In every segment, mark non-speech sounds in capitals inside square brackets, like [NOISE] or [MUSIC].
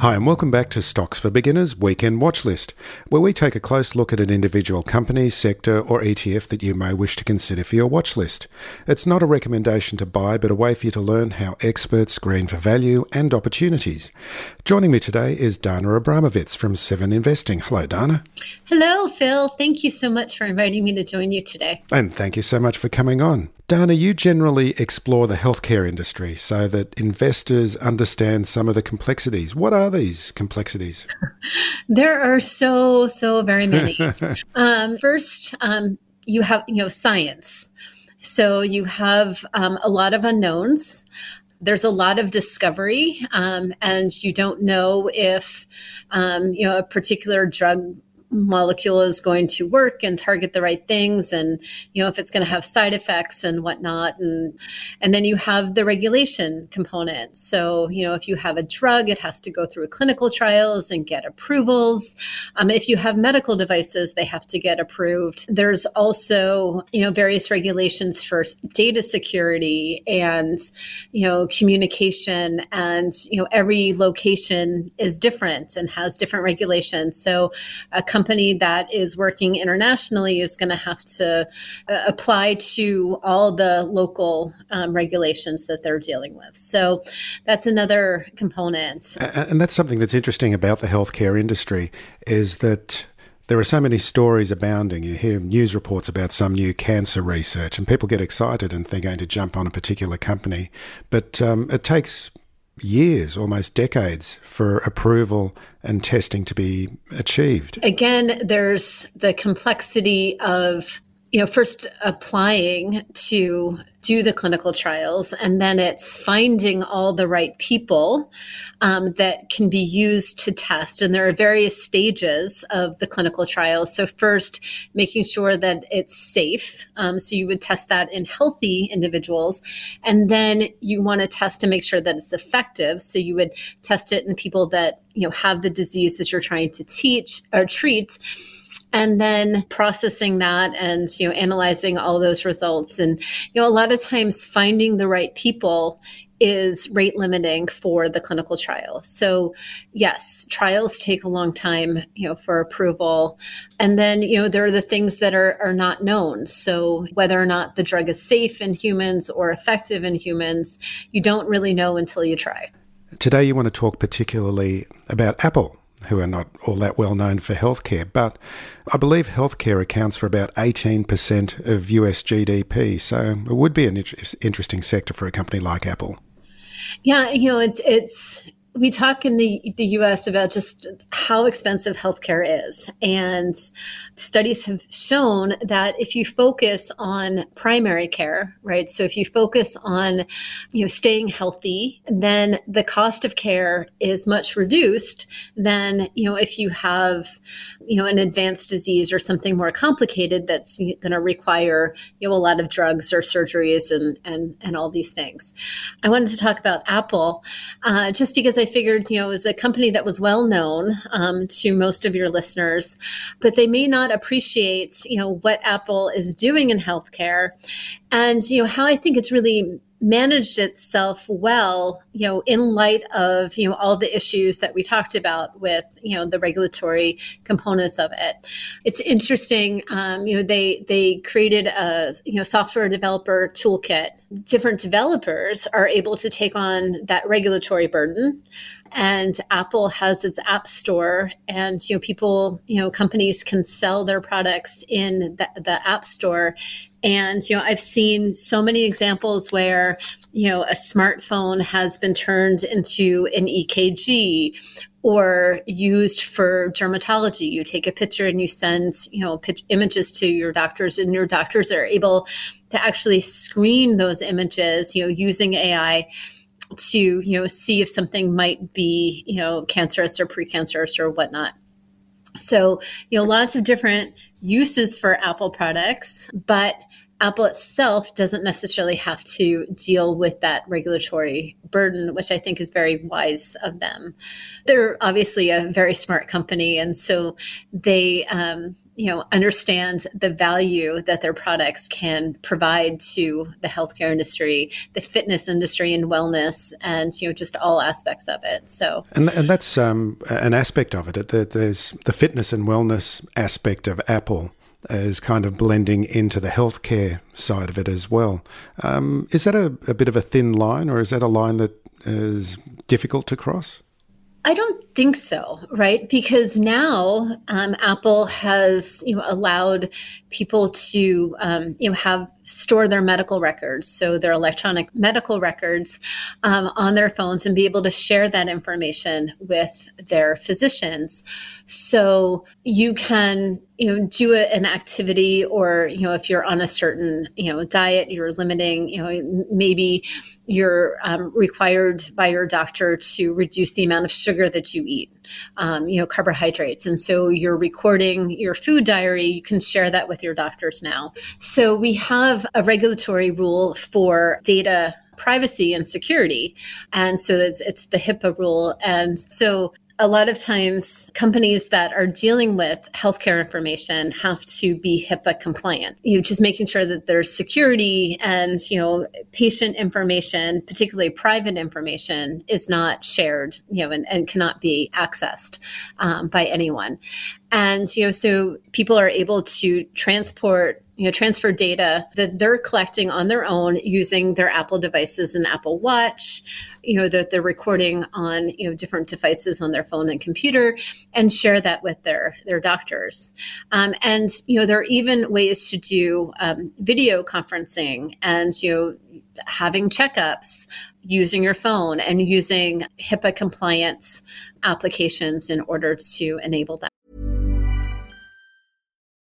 Hi, and welcome back to Stocks for Beginners Weekend Watchlist, where we take a close look at an individual company, sector, or ETF that you may wish to consider for your watchlist. It's not a recommendation to buy, but a way for you to learn how experts screen for value and opportunities. Joining me today is Dana Abramowicz from Seven Investing. Hello, Dana. Hello, Phil. Thank you so much for inviting me to join you today. And thank you so much for coming on. Dana, you generally explore the healthcare industry so that investors understand some of the complexities. What are these complexities? [LAUGHS] there are so, so very many. [LAUGHS] um, first, um, you have, you know, science. So you have um, a lot of unknowns. There's a lot of discovery, um, and you don't know if, um, you know, a particular drug molecule is going to work and target the right things and you know if it's going to have side effects and whatnot and and then you have the regulation component. So you know if you have a drug it has to go through clinical trials and get approvals. Um, if you have medical devices they have to get approved. There's also you know various regulations for data security and you know communication and you know every location is different and has different regulations. So a company that is working internationally is going to have to uh, apply to all the local um, regulations that they're dealing with. So that's another component. And that's something that's interesting about the healthcare industry is that there are so many stories abounding. You hear news reports about some new cancer research, and people get excited and they're going to jump on a particular company. But um, it takes years, almost decades, for approval and testing to be achieved. Again, there's the complexity of you know first applying to do the clinical trials and then it's finding all the right people um, that can be used to test. And there are various stages of the clinical trials so first making sure that it's safe um, so you would test that in healthy individuals. And then you want to test to make sure that it's effective. So you would test it in people that you know have the diseases you're trying to teach or treat and then processing that and you know analyzing all those results and you know a lot of times finding the right people is rate limiting for the clinical trial. So yes, trials take a long time, you know, for approval. And then, you know, there are the things that are, are not known. So whether or not the drug is safe in humans or effective in humans, you don't really know until you try. Today you want to talk particularly about Apple who are not all that well known for healthcare. But I believe healthcare accounts for about 18% of US GDP. So it would be an interesting sector for a company like Apple. Yeah, you know, it's, it's we talk in the, the US about just how expensive healthcare is. And studies have shown that if you focus on primary care, right? So if you focus on, you know, staying healthy, then the cost of care is much reduced than, you know, if you have, you know, an advanced disease or something more complicated that's going to require, you know, a lot of drugs or surgeries and, and, and all these things. I wanted to talk about Apple uh, just because I figured, you know, as a company that was well known um, to most of your listeners, but they may not appreciate, you know, what Apple is doing in healthcare. And, you know, how I think it's really managed itself well, you know, in light of, you know, all the issues that we talked about with, you know, the regulatory components of it. It's interesting, um, you know, they, they created a, you know, software developer toolkit. Different developers are able to take on that regulatory burden and Apple has its app store and you know people you know companies can sell their products in the, the app store. And you know I've seen so many examples where you know a smartphone has been turned into an EKG or used for dermatology. You take a picture and you send you know pitch images to your doctors and your doctors are able to actually screen those images you know using AI to you know see if something might be you know cancerous or precancerous or whatnot. So you know lots of different uses for apple products but apple itself doesn't necessarily have to deal with that regulatory burden which i think is very wise of them. They're obviously a very smart company and so they um, you know understand the value that their products can provide to the healthcare industry the fitness industry and wellness and you know just all aspects of it so and, and that's um, an aspect of it that there's the fitness and wellness aspect of apple is kind of blending into the healthcare side of it as well. Um, is that a, a bit of a thin line, or is that a line that is difficult to cross? I don't think so, right? Because now um, Apple has you know allowed people to um, you know have store their medical records, so their electronic medical records um, on their phones, and be able to share that information with their physicians. So you can you know do an activity, or you know if you're on a certain you know diet, you're limiting you know maybe you're um, required by your doctor to reduce the amount of sugar that you eat, um, you know, carbohydrates. And so you're recording your food diary. You can share that with your doctors now. So we have a regulatory rule for data privacy and security. And so it's, it's the HIPAA rule. And so a lot of times companies that are dealing with healthcare information have to be HIPAA compliant. You know, just making sure that there's security and, you know, patient information, particularly private information, is not shared, you know, and, and cannot be accessed um, by anyone. And, you know, so people are able to transport you know transfer data that they're collecting on their own using their apple devices and apple watch you know that they're recording on you know different devices on their phone and computer and share that with their their doctors um, and you know there are even ways to do um, video conferencing and you know having checkups using your phone and using HIPAA compliance applications in order to enable that.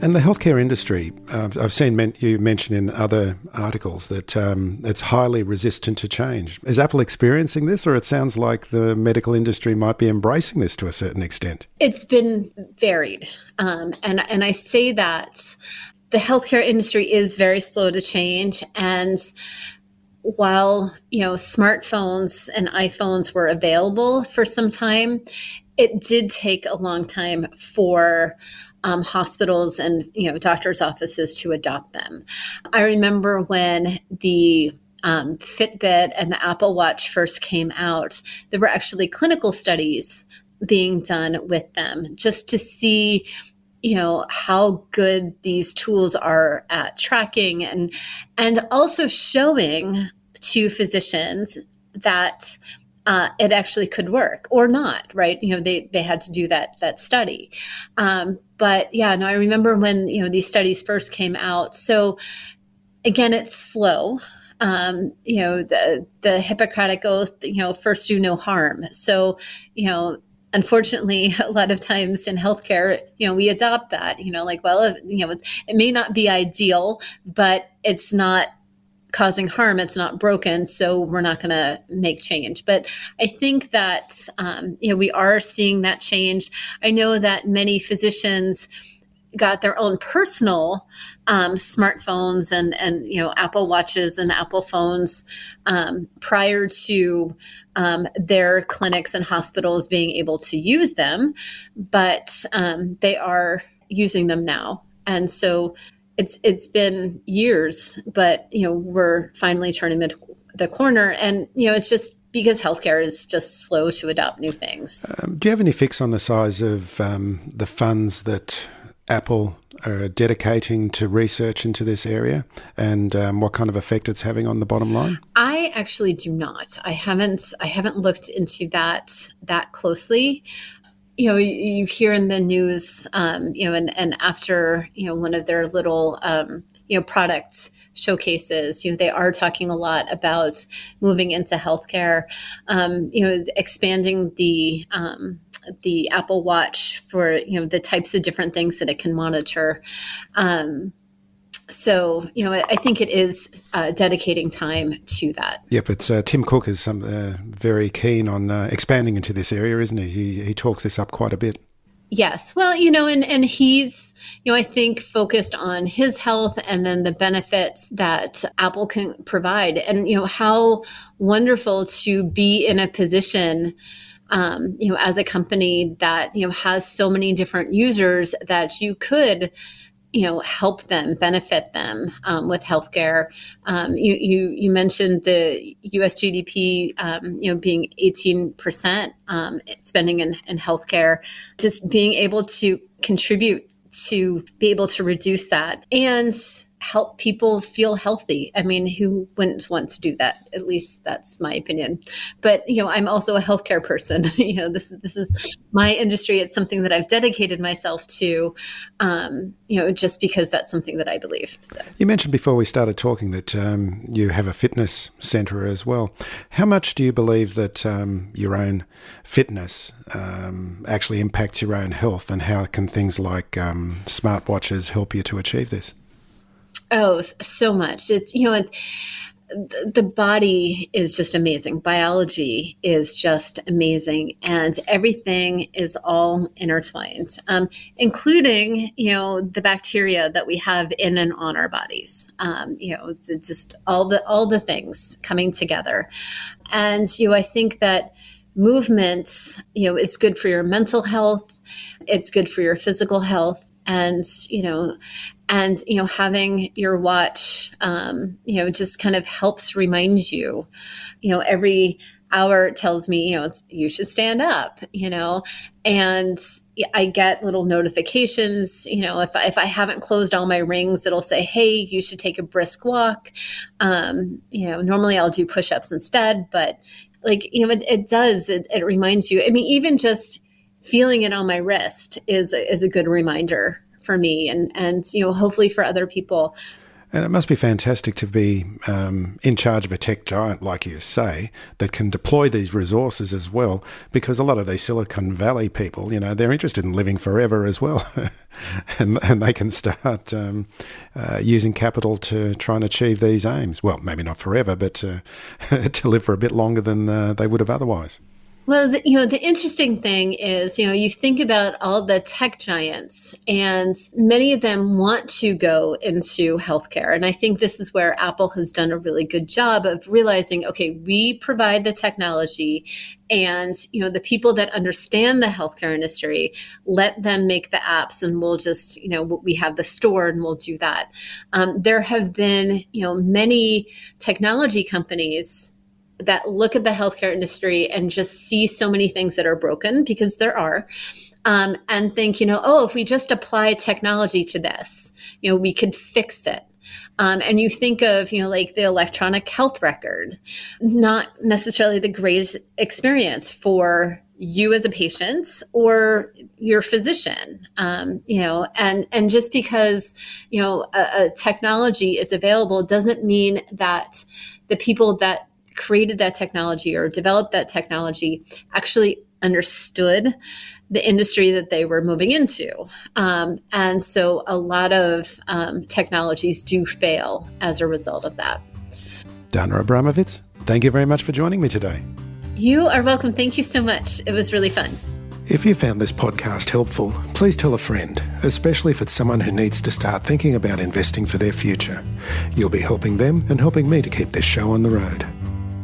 And the healthcare industry, uh, I've seen men- you mention in other articles that um, it's highly resistant to change. Is Apple experiencing this, or it sounds like the medical industry might be embracing this to a certain extent? It's been varied, um, and and I say that the healthcare industry is very slow to change, and while you know smartphones and iPhones were available for some time, it did take a long time for um, hospitals and you know doctors' offices to adopt them. I remember when the um, Fitbit and the Apple Watch first came out, there were actually clinical studies being done with them just to see you know how good these tools are at tracking and and also showing to physicians that uh, it actually could work or not, right? You know, they they had to do that that study. Um, but yeah, no, I remember when you know these studies first came out. So again, it's slow. Um, you know, the the Hippocratic oath. You know, first do no harm. So you know, unfortunately [LAUGHS] a lot of times in healthcare you know we adopt that you know like well you know it may not be ideal but it's not causing harm it's not broken so we're not going to make change. But i think that um, you know we are seeing that change. I know that many physicians got their own personal um, smartphones and and you know Apple watches and Apple phones um, prior to um, their clinics and hospitals being able to use them, but um, they are using them now, and so it's it's been years, but you know we're finally turning the the corner, and you know it's just because healthcare is just slow to adopt new things. Um, do you have any fix on the size of um, the funds that Apple are dedicating to research into this area and um, what kind of effect it's having on the bottom line? I actually do not. I haven't. I haven't looked into that that closely. You know, you hear in the news, um, you know, and, and after you know one of their little um, you know product showcases. You know, they are talking a lot about moving into healthcare. Um, you know, expanding the um, the Apple Watch for you know the types of different things that it can monitor. Um, so you know, I think it is uh, dedicating time to that. Yep, it's uh, Tim Cook is some, uh, very keen on uh, expanding into this area, isn't he? He he talks this up quite a bit. Yes, well, you know, and and he's you know, I think focused on his health and then the benefits that Apple can provide. And, you know, how wonderful to be in a position um, you know, as a company that, you know, has so many different users that you could, you know, help them, benefit them um, with healthcare. Um, you, you, you mentioned the U.S. GDP, um, you know, being 18 percent um, spending in, in healthcare. Just being able to contribute to be able to reduce that and help people feel healthy. I mean, who wouldn't want to do that? At least that's my opinion. But you know, I'm also a healthcare person. [LAUGHS] you know, this is this is my industry. It's something that I've dedicated myself to. Um, you know, just because that's something that I believe. So you mentioned before we started talking that um, you have a fitness center as well. How much do you believe that um, your own fitness um, actually impacts your own health, and how can things like um, smartwatches help you to achieve this? Oh, so much. It's, you know, the body is just amazing. Biology is just amazing, and everything is all intertwined, um, including you know the bacteria that we have in and on our bodies. Um, you know, just all the all the things coming together, and you know, I think that movement, you know, is good for your mental health. It's good for your physical health and you know and you know having your watch um, you know just kind of helps remind you you know every hour tells me you know you should stand up you know? And i get little notifications you know if, if i haven't closed all my rings it'll say hey you should take a brisk walk. Um, you know normally i'll do push-ups instead but like you know it, it does it, it reminds you. I mean even just feeling it on my wrist is is a good reminder for me and and you know hopefully for other people and it must be fantastic to be um, in charge of a tech giant, like you say, that can deploy these resources as well. Because a lot of these Silicon Valley people, you know, they're interested in living forever as well, [LAUGHS] and and they can start um, uh, using capital to try and achieve these aims. Well, maybe not forever, but uh, [LAUGHS] to live for a bit longer than uh, they would have otherwise. Well, the, you know, the interesting thing is, you know, you think about all the tech giants, and many of them want to go into healthcare. And I think this is where Apple has done a really good job of realizing, okay, we provide the technology, and you know, the people that understand the healthcare industry, let them make the apps, and we'll just, you know, we have the store, and we'll do that. Um, there have been, you know, many technology companies that look at the healthcare industry and just see so many things that are broken because there are. Um, and think, you know, oh, if we just apply technology to this, you know, we could fix it. Um, and you think of, you know, like the electronic health record, not necessarily the greatest experience for you as a patient or your physician um, you know and and just because you know a, a technology is available doesn't mean that the people that created that technology or developed that technology actually understood the industry that they were moving into. Um, and so a lot of um, technologies do fail as a result of that. Dana Abramowicz, thank you very much for joining me today. You are welcome. Thank you so much. It was really fun. If you found this podcast helpful, please tell a friend, especially if it's someone who needs to start thinking about investing for their future. You'll be helping them and helping me to keep this show on the road.